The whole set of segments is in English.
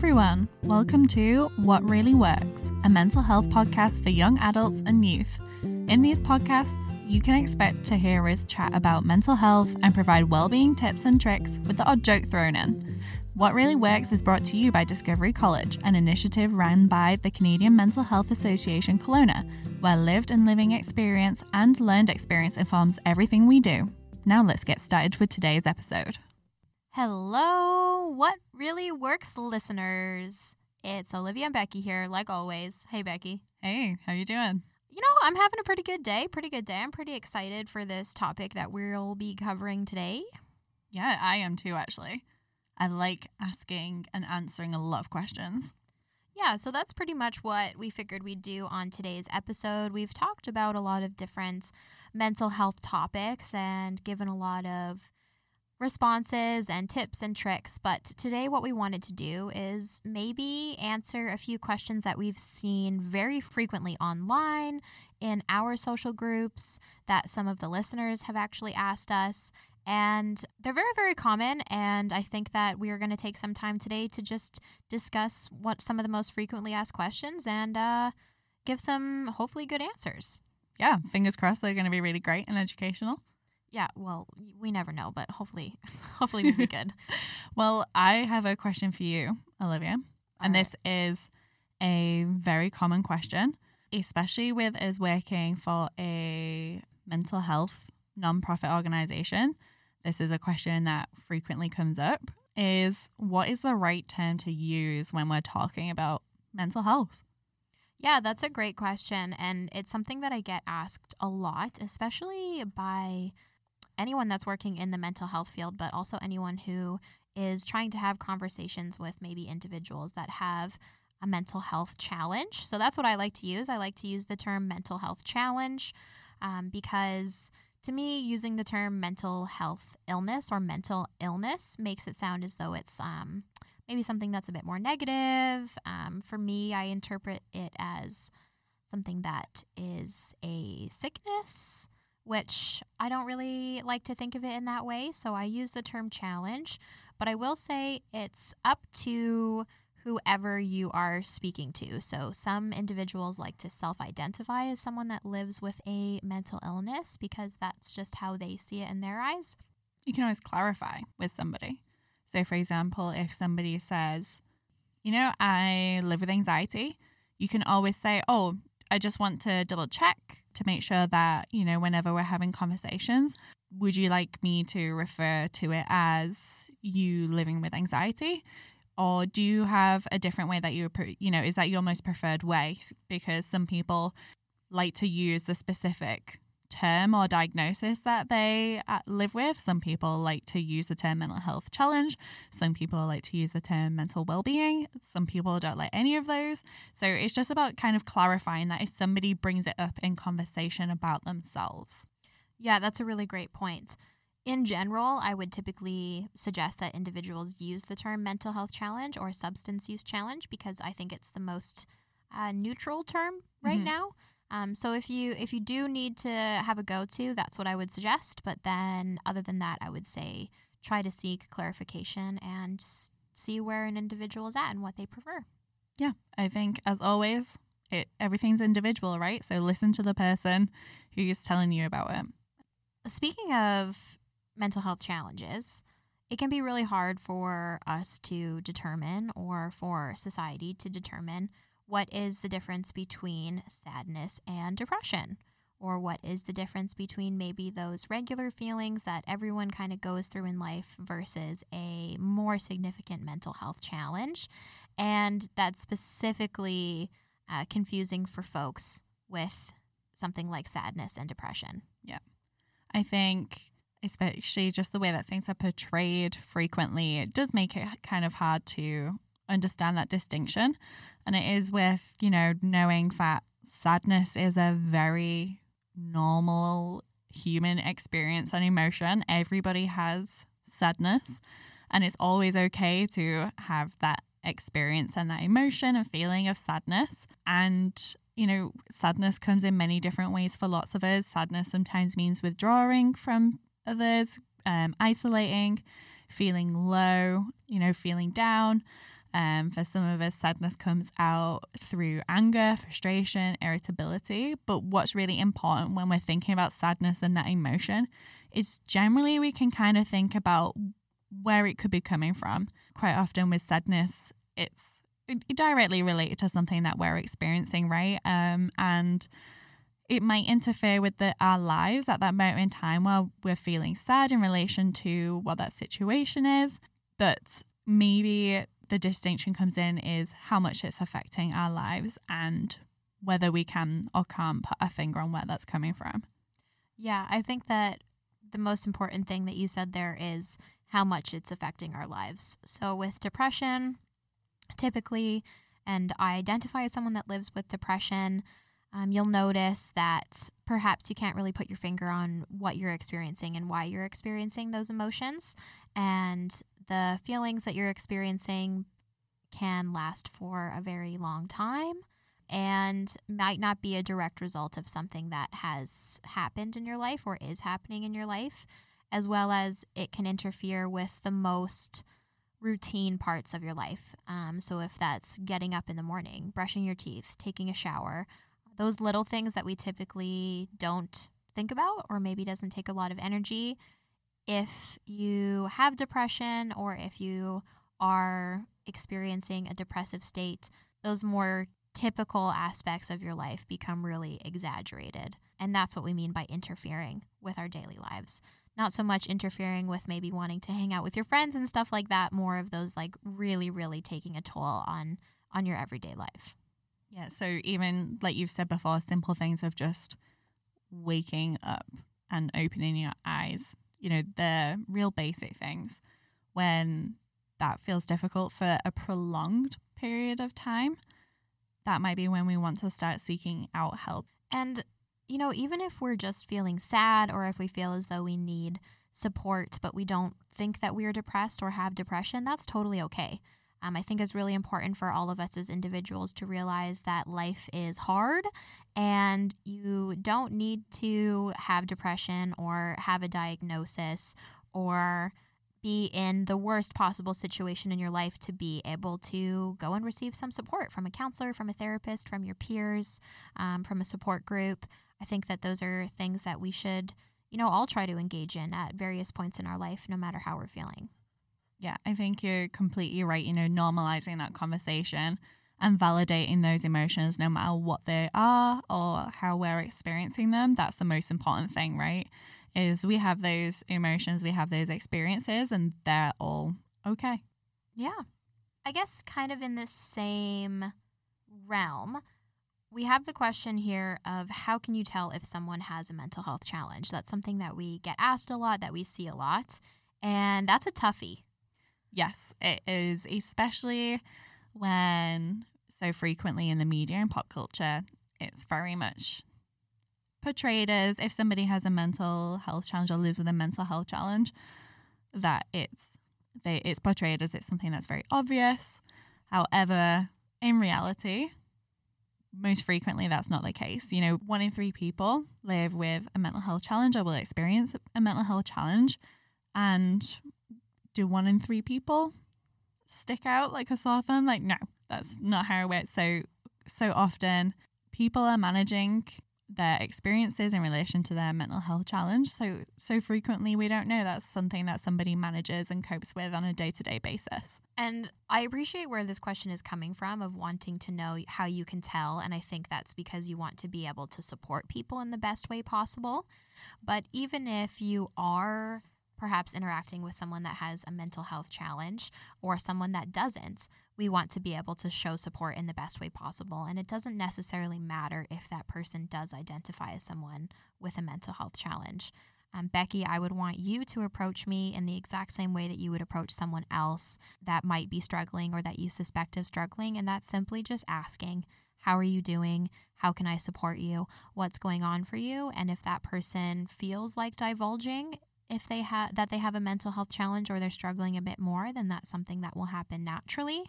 everyone. Welcome to What Really Works, a mental health podcast for young adults and youth. In these podcasts, you can expect to hear us chat about mental health and provide well-being tips and tricks with the odd joke thrown in. What Really Works is brought to you by Discovery College, an initiative run by the Canadian Mental Health Association Kelowna, where lived and living experience and learned experience informs everything we do. Now let's get started with today's episode. Hello, What Really Works listeners. It's Olivia and Becky here, like always. Hey, Becky. Hey, how you doing? You know, I'm having a pretty good day. Pretty good day. I'm pretty excited for this topic that we'll be covering today. Yeah, I am too, actually. I like asking and answering a lot of questions. Yeah, so that's pretty much what we figured we'd do on today's episode. We've talked about a lot of different mental health topics and given a lot of responses and tips and tricks. But today, what we wanted to do is maybe answer a few questions that we've seen very frequently online in our social groups that some of the listeners have actually asked us. And they're very, very common. And I think that we are going to take some time today to just discuss what some of the most frequently asked questions and uh, give some hopefully good answers. Yeah, fingers crossed they're going to be really great and educational. Yeah, well, we never know, but hopefully, hopefully we'll be good. well, I have a question for you, Olivia, All and right. this is a very common question, especially with us working for a mental health nonprofit organization. This is a question that frequently comes up: is what is the right term to use when we're talking about mental health? Yeah, that's a great question. And it's something that I get asked a lot, especially by anyone that's working in the mental health field, but also anyone who is trying to have conversations with maybe individuals that have a mental health challenge. So that's what I like to use. I like to use the term mental health challenge um, because to me, using the term mental health illness or mental illness makes it sound as though it's um, maybe something that's a bit more negative. Um, for me, I interpret it as something that is a sickness which I don't really like to think of it in that way. So I use the term challenge, but I will say it's up to whoever you are speaking to. So some individuals like to self identify as someone that lives with a mental illness because that's just how they see it in their eyes. You can always clarify with somebody. So, for example, if somebody says, you know, I live with anxiety, you can always say, oh, I just want to double check to make sure that, you know, whenever we're having conversations, would you like me to refer to it as you living with anxiety? Or do you have a different way that you, you know, is that your most preferred way? Because some people like to use the specific term or diagnosis that they uh, live with. Some people like to use the term mental health challenge. Some people like to use the term mental well-being. Some people don't like any of those. So it's just about kind of clarifying that if somebody brings it up in conversation about themselves. Yeah, that's a really great point. In general, I would typically suggest that individuals use the term mental health challenge or substance use challenge because I think it's the most uh, neutral term right mm-hmm. now. Um, so if you if you do need to have a go to, that's what I would suggest. But then, other than that, I would say try to seek clarification and see where an individual is at and what they prefer. Yeah, I think as always, it everything's individual, right? So listen to the person who's telling you about it. Speaking of mental health challenges, it can be really hard for us to determine or for society to determine what is the difference between sadness and depression? Or what is the difference between maybe those regular feelings that everyone kind of goes through in life versus a more significant mental health challenge? And that's specifically uh, confusing for folks with something like sadness and depression. Yeah. I think especially just the way that things are portrayed frequently, it does make it kind of hard to understand that distinction. And it is with, you know, knowing that sadness is a very normal human experience and emotion. Everybody has sadness, and it's always okay to have that experience and that emotion and feeling of sadness. And, you know, sadness comes in many different ways for lots of us. Sadness sometimes means withdrawing from others, um, isolating, feeling low, you know, feeling down. Um, for some of us, sadness comes out through anger, frustration, irritability. But what's really important when we're thinking about sadness and that emotion is generally we can kind of think about where it could be coming from. Quite often with sadness, it's directly related to something that we're experiencing, right? Um, and it might interfere with the, our lives at that moment in time while we're feeling sad in relation to what that situation is. But maybe the distinction comes in is how much it's affecting our lives and whether we can or can't put a finger on where that's coming from. Yeah, I think that the most important thing that you said there is how much it's affecting our lives. So, with depression, typically, and I identify as someone that lives with depression, um, you'll notice that perhaps you can't really put your finger on what you're experiencing and why you're experiencing those emotions. And the feelings that you're experiencing can last for a very long time and might not be a direct result of something that has happened in your life or is happening in your life, as well as it can interfere with the most routine parts of your life. Um, so, if that's getting up in the morning, brushing your teeth, taking a shower, those little things that we typically don't think about or maybe doesn't take a lot of energy. If you have depression or if you are experiencing a depressive state, those more typical aspects of your life become really exaggerated. And that's what we mean by interfering with our daily lives. Not so much interfering with maybe wanting to hang out with your friends and stuff like that, more of those like really, really taking a toll on on your everyday life. Yeah. So even like you've said before, simple things of just waking up and opening your eyes, you know, the real basic things when that feels difficult for a prolonged period of time, that might be when we want to start seeking out help. And, you know, even if we're just feeling sad or if we feel as though we need support, but we don't think that we're depressed or have depression, that's totally okay. Um, I think it's really important for all of us as individuals to realize that life is hard and you don't need to have depression or have a diagnosis or be in the worst possible situation in your life to be able to go and receive some support from a counselor, from a therapist, from your peers, um, from a support group. I think that those are things that we should, you know, all try to engage in at various points in our life, no matter how we're feeling. Yeah, I think you're completely right. You know, normalizing that conversation and validating those emotions, no matter what they are or how we're experiencing them. That's the most important thing, right? Is we have those emotions, we have those experiences, and they're all okay. Yeah. I guess, kind of in the same realm, we have the question here of how can you tell if someone has a mental health challenge? That's something that we get asked a lot, that we see a lot. And that's a toughie Yes, it is, especially when so frequently in the media and pop culture, it's very much portrayed as if somebody has a mental health challenge or lives with a mental health challenge, that it's they it's portrayed as it's something that's very obvious. However, in reality, most frequently that's not the case. You know, one in three people live with a mental health challenge or will experience a mental health challenge. And do one in three people stick out like a sore thumb? Like, no, that's not how it works. So, so often people are managing their experiences in relation to their mental health challenge. So, so frequently we don't know that's something that somebody manages and copes with on a day to day basis. And I appreciate where this question is coming from of wanting to know how you can tell. And I think that's because you want to be able to support people in the best way possible. But even if you are perhaps interacting with someone that has a mental health challenge or someone that doesn't, we want to be able to show support in the best way possible. And it doesn't necessarily matter if that person does identify as someone with a mental health challenge. Um, Becky, I would want you to approach me in the exact same way that you would approach someone else that might be struggling or that you suspect of struggling. And that's simply just asking, How are you doing? How can I support you? What's going on for you? And if that person feels like divulging, if they have that they have a mental health challenge or they're struggling a bit more, then that's something that will happen naturally.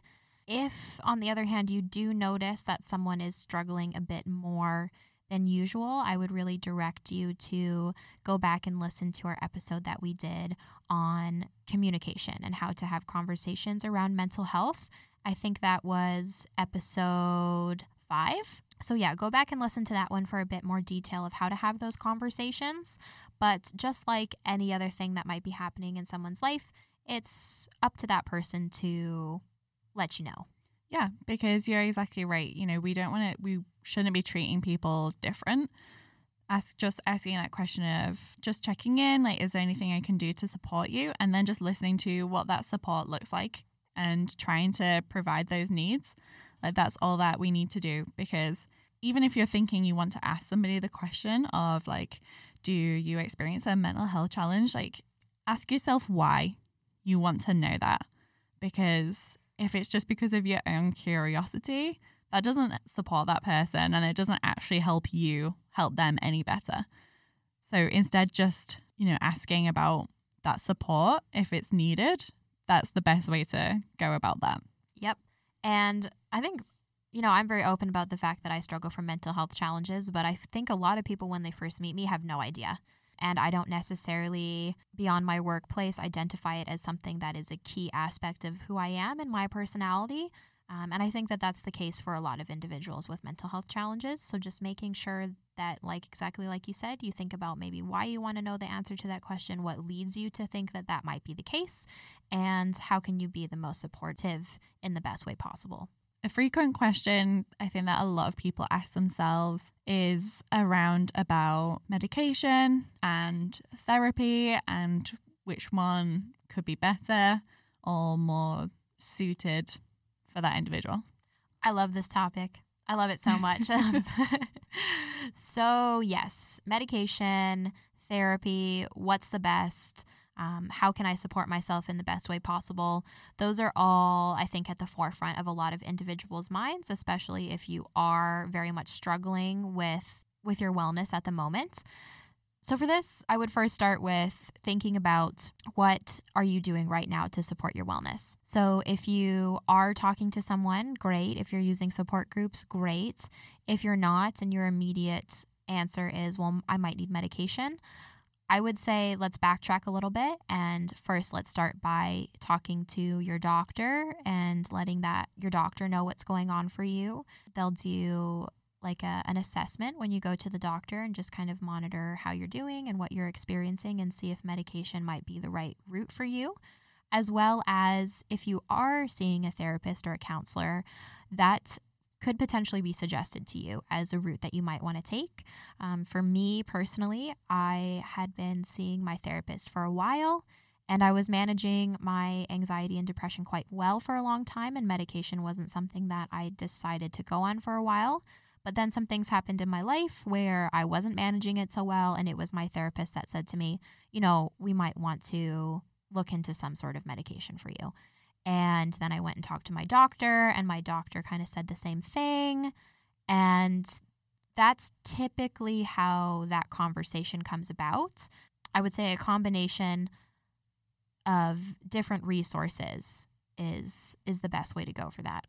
If on the other hand you do notice that someone is struggling a bit more than usual, I would really direct you to go back and listen to our episode that we did on communication and how to have conversations around mental health. I think that was episode five. So, yeah, go back and listen to that one for a bit more detail of how to have those conversations. But just like any other thing that might be happening in someone's life, it's up to that person to let you know. Yeah, because you're exactly right. You know, we don't want to, we shouldn't be treating people different. Ask just asking that question of just checking in, like, is there anything I can do to support you? And then just listening to what that support looks like and trying to provide those needs. Like, that's all that we need to do because even if you're thinking you want to ask somebody the question of, like, do you experience a mental health challenge? Like, ask yourself why you want to know that. Because if it's just because of your own curiosity, that doesn't support that person and it doesn't actually help you help them any better. So instead, just, you know, asking about that support if it's needed, that's the best way to go about that. Yep. And I think, you know, I'm very open about the fact that I struggle from mental health challenges, but I think a lot of people, when they first meet me, have no idea. And I don't necessarily, beyond my workplace, identify it as something that is a key aspect of who I am and my personality. Um, and I think that that's the case for a lot of individuals with mental health challenges. So just making sure that, like exactly like you said, you think about maybe why you want to know the answer to that question, what leads you to think that that might be the case, and how can you be the most supportive in the best way possible. A frequent question I think that a lot of people ask themselves is around about medication and therapy and which one could be better or more suited for that individual. I love this topic. I love it so much. so, yes, medication, therapy, what's the best? Um, how can I support myself in the best way possible? Those are all, I think, at the forefront of a lot of individuals' minds, especially if you are very much struggling with with your wellness at the moment. So for this, I would first start with thinking about what are you doing right now to support your wellness. So if you are talking to someone, great. If you're using support groups, great. If you're not and your immediate answer is, well, I might need medication, I would say let's backtrack a little bit and first let's start by talking to your doctor and letting that your doctor know what's going on for you. They'll do like a, an assessment when you go to the doctor and just kind of monitor how you're doing and what you're experiencing and see if medication might be the right route for you. As well as if you are seeing a therapist or a counselor, that could potentially be suggested to you as a route that you might want to take. Um, for me personally, I had been seeing my therapist for a while and I was managing my anxiety and depression quite well for a long time, and medication wasn't something that I decided to go on for a while. But then some things happened in my life where I wasn't managing it so well. And it was my therapist that said to me, you know, we might want to look into some sort of medication for you. And then I went and talked to my doctor, and my doctor kind of said the same thing. And that's typically how that conversation comes about. I would say a combination of different resources is is the best way to go for that.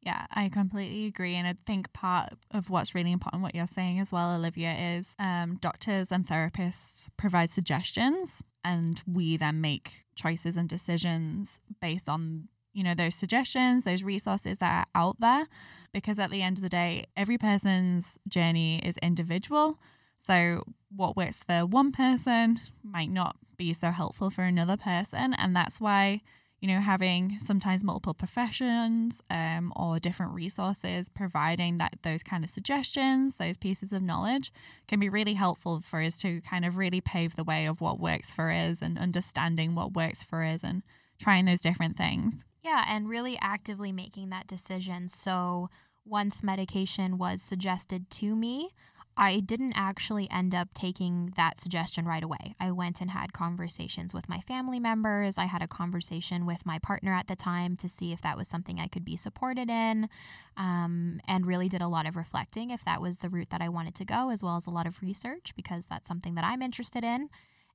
Yeah, I completely agree. And I think part of what's really important, what you're saying as well, Olivia, is um, doctors and therapists provide suggestions and we then make choices and decisions based on, you know, those suggestions, those resources that are out there. Because at the end of the day, every person's journey is individual. So what works for one person might not be so helpful for another person. And that's why you know, having sometimes multiple professions um, or different resources providing that those kind of suggestions, those pieces of knowledge can be really helpful for us to kind of really pave the way of what works for us and understanding what works for us and trying those different things. Yeah, and really actively making that decision. So once medication was suggested to me, I didn't actually end up taking that suggestion right away. I went and had conversations with my family members. I had a conversation with my partner at the time to see if that was something I could be supported in, um, and really did a lot of reflecting if that was the route that I wanted to go, as well as a lot of research because that's something that I'm interested in.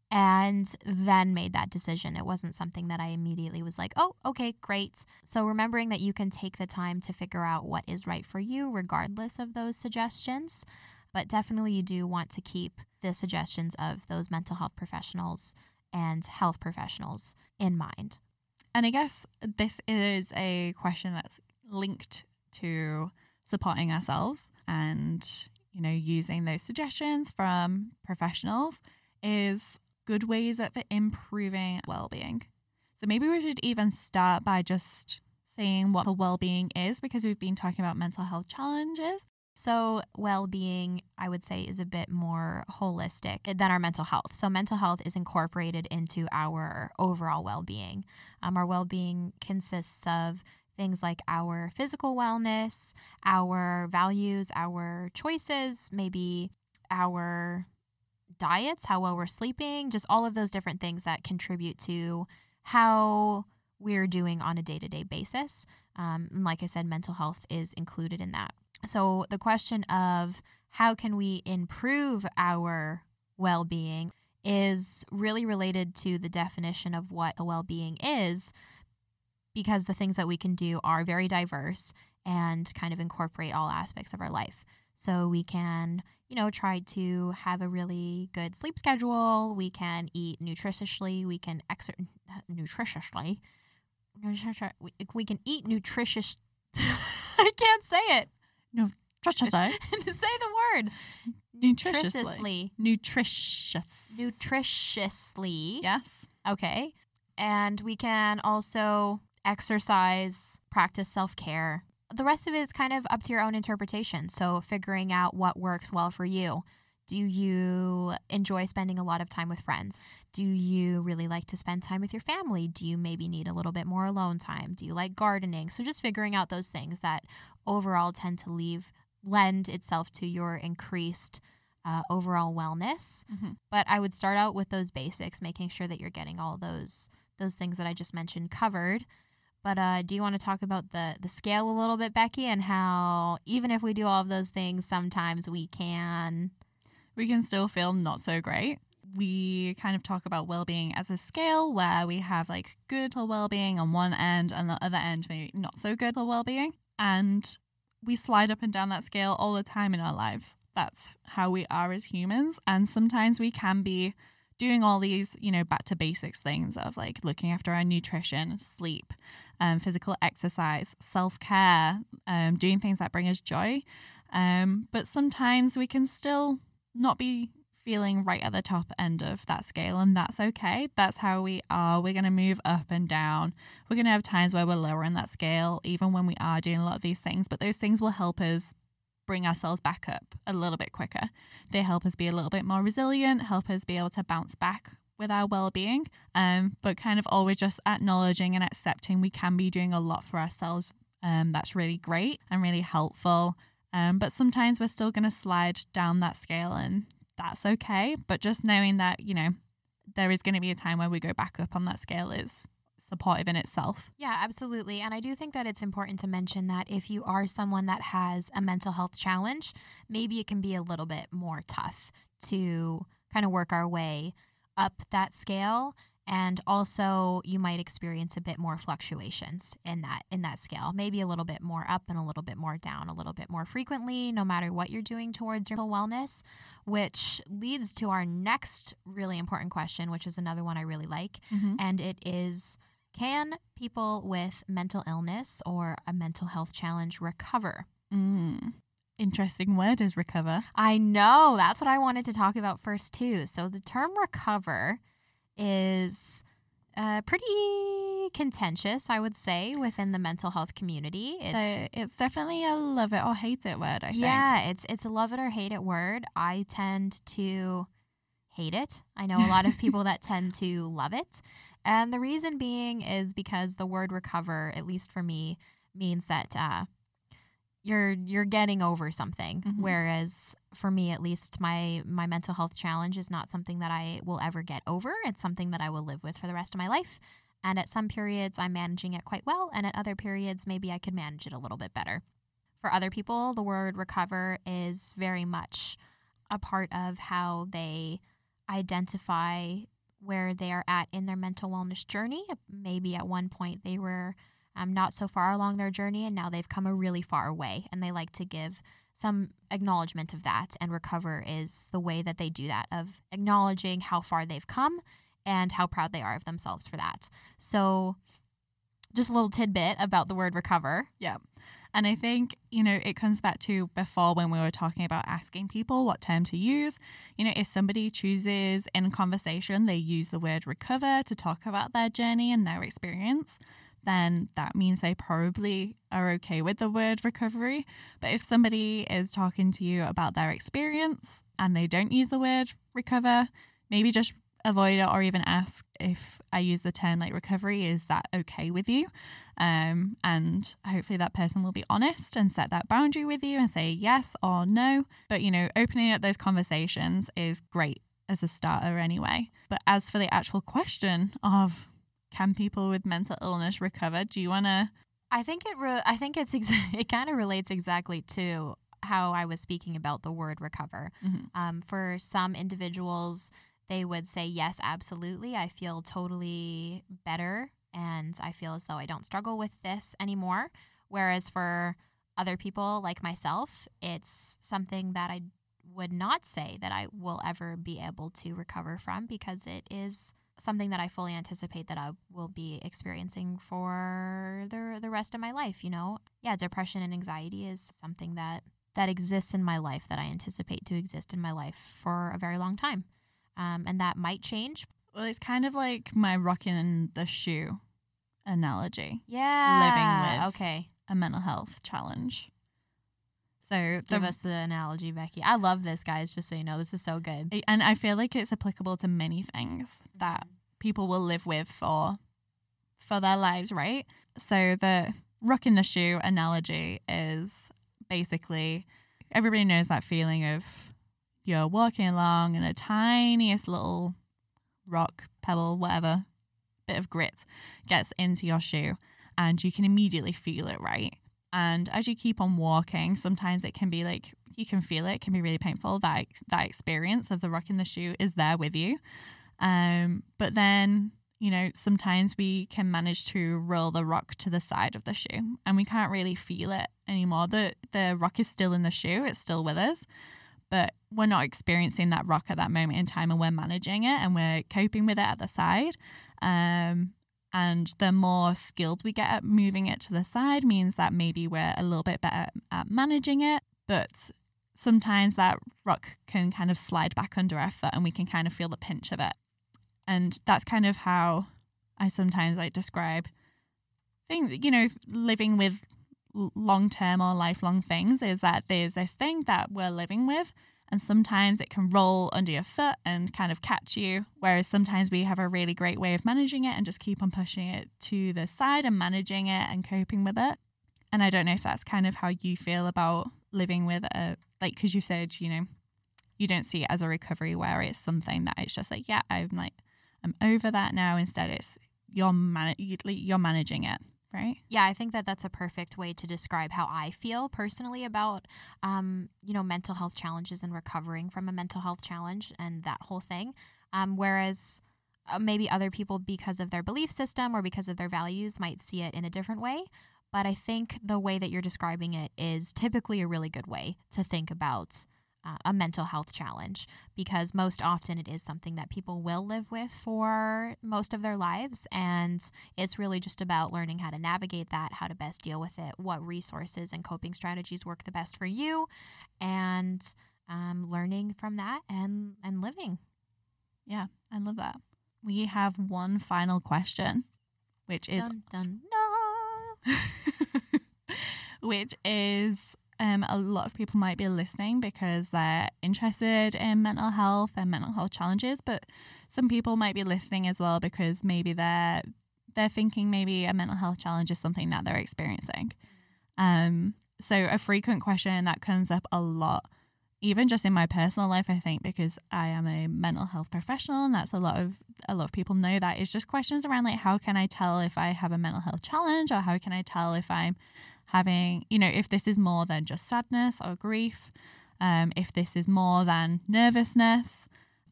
And then made that decision. It wasn't something that I immediately was like, oh, okay, great. So, remembering that you can take the time to figure out what is right for you, regardless of those suggestions but definitely you do want to keep the suggestions of those mental health professionals and health professionals in mind. And I guess this is a question that's linked to supporting ourselves and, you know, using those suggestions from professionals is good ways of improving well-being. So maybe we should even start by just saying what the well-being is because we've been talking about mental health challenges so, well being, I would say, is a bit more holistic than our mental health. So, mental health is incorporated into our overall well being. Um, our well being consists of things like our physical wellness, our values, our choices, maybe our diets, how well we're sleeping, just all of those different things that contribute to how we're doing on a day to day basis. Um, and like I said, mental health is included in that. So, the question of how can we improve our well being is really related to the definition of what a well being is, because the things that we can do are very diverse and kind of incorporate all aspects of our life. So, we can, you know, try to have a really good sleep schedule. We can eat nutritiously. We can exercise nutritiously. We can eat nutritious. I can't say it. No, Say the word. Nutritiously. Nutritious. Nutritiously. Yes. Okay. And we can also exercise, practice self care. The rest of it is kind of up to your own interpretation. So, figuring out what works well for you. Do you enjoy spending a lot of time with friends? Do you really like to spend time with your family? Do you maybe need a little bit more alone time? Do you like gardening? So just figuring out those things that overall tend to leave lend itself to your increased uh, overall wellness. Mm-hmm. But I would start out with those basics, making sure that you're getting all those those things that I just mentioned covered. But uh, do you want to talk about the the scale a little bit, Becky, and how even if we do all of those things, sometimes we can we can still feel not so great. We kind of talk about well being as a scale where we have like good well being on one end and the other end, maybe not so good well being. And we slide up and down that scale all the time in our lives. That's how we are as humans. And sometimes we can be doing all these, you know, back to basics things of like looking after our nutrition, sleep, um, physical exercise, self care, um, doing things that bring us joy. Um, but sometimes we can still not be feeling right at the top end of that scale, and that's okay. That's how we are. We're going to move up and down. We're going to have times where we're lower in that scale, even when we are doing a lot of these things, but those things will help us bring ourselves back up a little bit quicker. They help us be a little bit more resilient, help us be able to bounce back with our well-being um, but kind of always just acknowledging and accepting we can be doing a lot for ourselves um, that's really great and really helpful um, but sometimes we're still going to slide down that scale and that's okay. But just knowing that, you know, there is going to be a time where we go back up on that scale is supportive in itself. Yeah, absolutely. And I do think that it's important to mention that if you are someone that has a mental health challenge, maybe it can be a little bit more tough to kind of work our way up that scale and also you might experience a bit more fluctuations in that in that scale maybe a little bit more up and a little bit more down a little bit more frequently no matter what you're doing towards your wellness which leads to our next really important question which is another one i really like mm-hmm. and it is can people with mental illness or a mental health challenge recover mm. Interesting word is recover. I know. That's what I wanted to talk about first, too. So, the term recover is uh, pretty contentious, I would say, within the mental health community. It's it's definitely a love it or hate it word. I yeah, think. it's it's a love it or hate it word. I tend to hate it. I know a lot of people that tend to love it, and the reason being is because the word recover, at least for me, means that uh, you're you're getting over something. Mm-hmm. whereas for me at least my my mental health challenge is not something that I will ever get over. It's something that I will live with for the rest of my life. And at some periods I'm managing it quite well. And at other periods maybe I could manage it a little bit better. For other people the word recover is very much a part of how they identify where they are at in their mental wellness journey. Maybe at one point they were um, not so far along their journey and now they've come a really far way and they like to give some acknowledgement of that and recover is the way that they do that of acknowledging how far they've come and how proud they are of themselves for that so just a little tidbit about the word recover. Yeah. And I think, you know, it comes back to before when we were talking about asking people what term to use. You know, if somebody chooses in conversation, they use the word recover to talk about their journey and their experience, then that means they probably are okay with the word recovery. But if somebody is talking to you about their experience and they don't use the word recover, maybe just avoid it or even ask if I use the term like recovery, is that okay with you? Um, and hopefully that person will be honest and set that boundary with you and say yes or no. But, you know, opening up those conversations is great as a starter anyway. But as for the actual question of can people with mental illness recover, do you want to? I think it. Re- I think it's. Ex- it kind of relates exactly to how I was speaking about the word recover. Mhm. Um, for some individuals, they would say yes, absolutely. I feel totally better, and I feel as though I don't struggle with this anymore. Whereas for other people like myself, it's something that I would not say that I will ever be able to recover from because it is something that I fully anticipate that I will be experiencing for the the rest of my life, you know. Yeah, depression and anxiety is something that that exists in my life that I anticipate to exist in my life for a very long time. Um, and that might change. Well, it's kind of like my rocking the shoe analogy, Yeah. Living with- Okay. a mental health challenge. So Give the us the analogy, Becky. I love this, guys, just so you know. This is so good. and I feel like it's applicable to many things that mm-hmm. people will live with for for their lives, right? So the rocking the shoe analogy is basically everybody knows that feeling of you're walking along and a tiniest little rock, pebble, whatever, bit of grit gets into your shoe and you can immediately feel it, right? And as you keep on walking, sometimes it can be like you can feel it, it can be really painful. That that experience of the rock in the shoe is there with you. Um, but then you know sometimes we can manage to roll the rock to the side of the shoe, and we can't really feel it anymore. the The rock is still in the shoe; it's still with us, but we're not experiencing that rock at that moment in time, and we're managing it and we're coping with it at the side. Um, and the more skilled we get at moving it to the side means that maybe we're a little bit better at managing it. But sometimes that rock can kind of slide back under our foot and we can kind of feel the pinch of it. And that's kind of how I sometimes like describe things, you know, living with long term or lifelong things is that there's this thing that we're living with and sometimes it can roll under your foot and kind of catch you whereas sometimes we have a really great way of managing it and just keep on pushing it to the side and managing it and coping with it. And i don't know if that's kind of how you feel about living with a like because you said you know you don't see it as a recovery where it's something that it's just like yeah i'm like i'm over that now. Instead it's you're man- you're managing it right Yeah, I think that that's a perfect way to describe how I feel personally about, um, you know, mental health challenges and recovering from a mental health challenge and that whole thing. Um, whereas uh, maybe other people, because of their belief system or because of their values, might see it in a different way. But I think the way that you're describing it is typically a really good way to think about uh, a mental health challenge because most often it is something that people will live with for most of their lives. And it's really just about learning how to navigate that, how to best deal with it, what resources and coping strategies work the best for you, and um, learning from that and, and living. yeah i love that we have one final question which is dun, dun, which is um, a lot of people might be listening because they're interested in mental health and mental health challenges, but some people might be listening as well because maybe they're they're thinking maybe a mental health challenge is something that they're experiencing. Um, so a frequent question that comes up a lot, even just in my personal life, I think because I am a mental health professional, and that's a lot of a lot of people know that is just questions around like how can I tell if I have a mental health challenge or how can I tell if I'm having, you know, if this is more than just sadness or grief, um, if this is more than nervousness,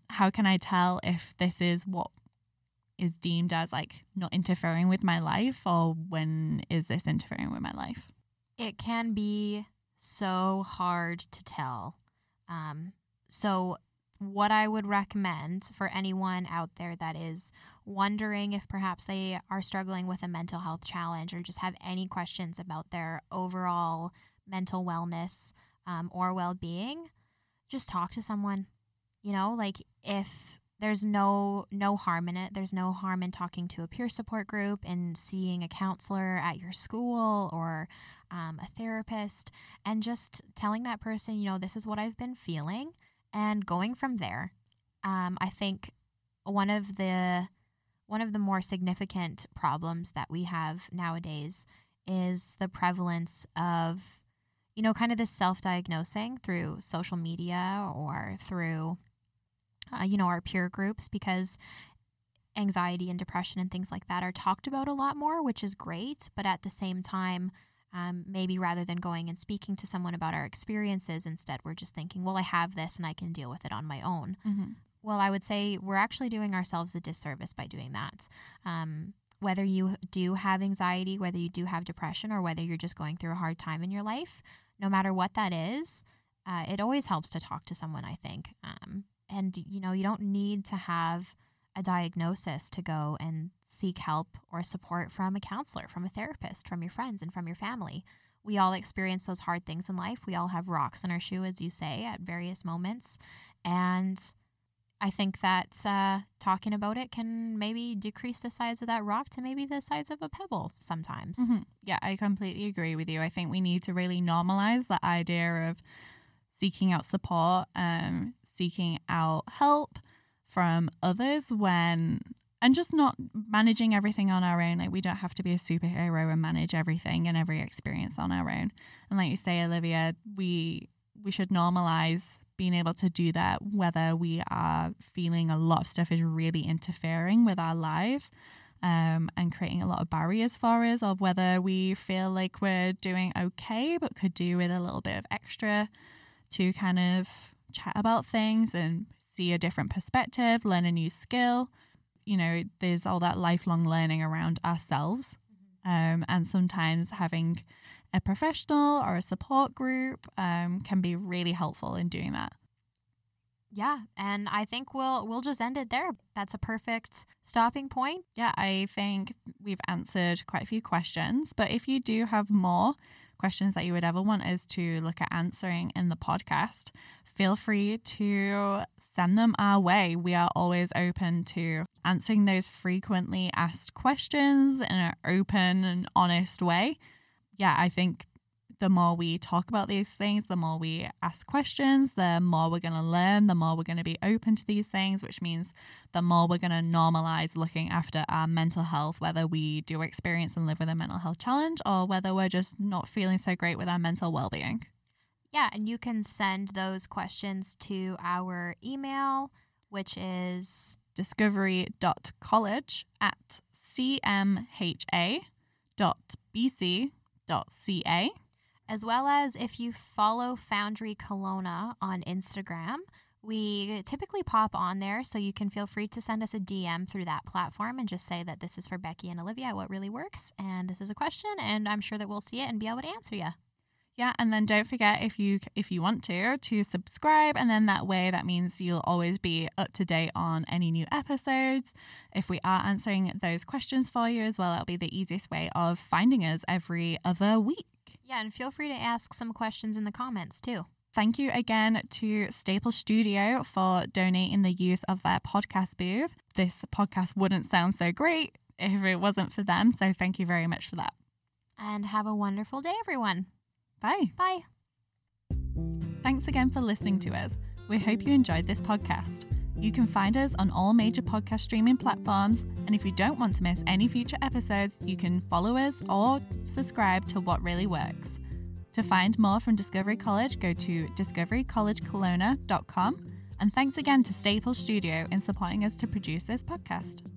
how can I tell if this is what is deemed as like not interfering with my life or when is this interfering with my life? It can be so hard to tell. Um, so, what I would recommend for anyone out there that is wondering if perhaps they are struggling with a mental health challenge or just have any questions about their overall mental wellness um, or well being, just talk to someone. You know, like if there's no no harm in it there's no harm in talking to a peer support group and seeing a counselor at your school or um, a therapist and just telling that person you know this is what i've been feeling and going from there um, i think one of the one of the more significant problems that we have nowadays is the prevalence of you know kind of this self-diagnosing through social media or through uh, you know, our peer groups because anxiety and depression and things like that are talked about a lot more, which is great. But at the same time, um, maybe rather than going and speaking to someone about our experiences, instead we're just thinking, well, I have this and I can deal with it on my own. Mm-hmm. Well, I would say we're actually doing ourselves a disservice by doing that. Um, whether you do have anxiety, whether you do have depression, or whether you're just going through a hard time in your life, no matter what that is, uh, it always helps to talk to someone, I think. Um, and, you know, you don't need to have a diagnosis to go and seek help or support from a counselor, from a therapist, from your friends, and from your family. We all experience those hard things in life. We all have rocks in our shoe, as you say, at various moments. And I think that uh, talking about it can maybe decrease the size of that rock to maybe the size of a pebble sometimes. Mm-hmm. Yeah, I completely agree with you. I think we need to really normalize the idea of seeking out support, um, seeking out help from others when and just not managing everything on our own. Like we don't have to be a superhero and manage everything and every experience on our own. And like you say, Olivia, we we should normalize being able to do that whether we are feeling a lot of stuff is really interfering with our lives um, and creating a lot of barriers for us, or whether we feel like we're doing okay but could do with a little bit of extra to kind of chat about things and see a different perspective, learn a new skill. You know, there's all that lifelong learning around ourselves. Um, and sometimes having a professional or a support group um, can be really helpful in doing that. Yeah, and I think we'll we'll just end it there. That's a perfect stopping point. Yeah, I think we've answered quite a few questions, but if you do have more questions that you would ever want us to look at answering in the podcast, feel free to send them our way. We are always open to answering those frequently asked questions in an open and honest way. Yeah, I think the more we talk about these things, the more we ask questions, the more we're going to learn, the more we're going to be open to these things, which means the more we're going to normalize looking after our mental health, whether we do experience and live with a mental health challenge or whether we're just not feeling so great with our mental well being. Yeah, and you can send those questions to our email, which is discovery.college at cmha.bc.ca. As well as if you follow Foundry Kelowna on Instagram, we typically pop on there, so you can feel free to send us a DM through that platform and just say that this is for Becky and Olivia, what really works, and this is a question, and I'm sure that we'll see it and be able to answer you. Yeah, and then don't forget if you if you want to to subscribe and then that way that means you'll always be up to date on any new episodes. If we are answering those questions for you as well, that'll be the easiest way of finding us every other week. Yeah, and feel free to ask some questions in the comments too. Thank you again to Staple Studio for donating the use of their podcast booth. This podcast wouldn't sound so great if it wasn't for them, so thank you very much for that. And have a wonderful day everyone. Bye. Bye. Thanks again for listening to us. We hope you enjoyed this podcast. You can find us on all major podcast streaming platforms, and if you don't want to miss any future episodes, you can follow us or subscribe to What Really Works. To find more from Discovery College, go to discoverycollegekelowna.com. And thanks again to Staple Studio in supporting us to produce this podcast.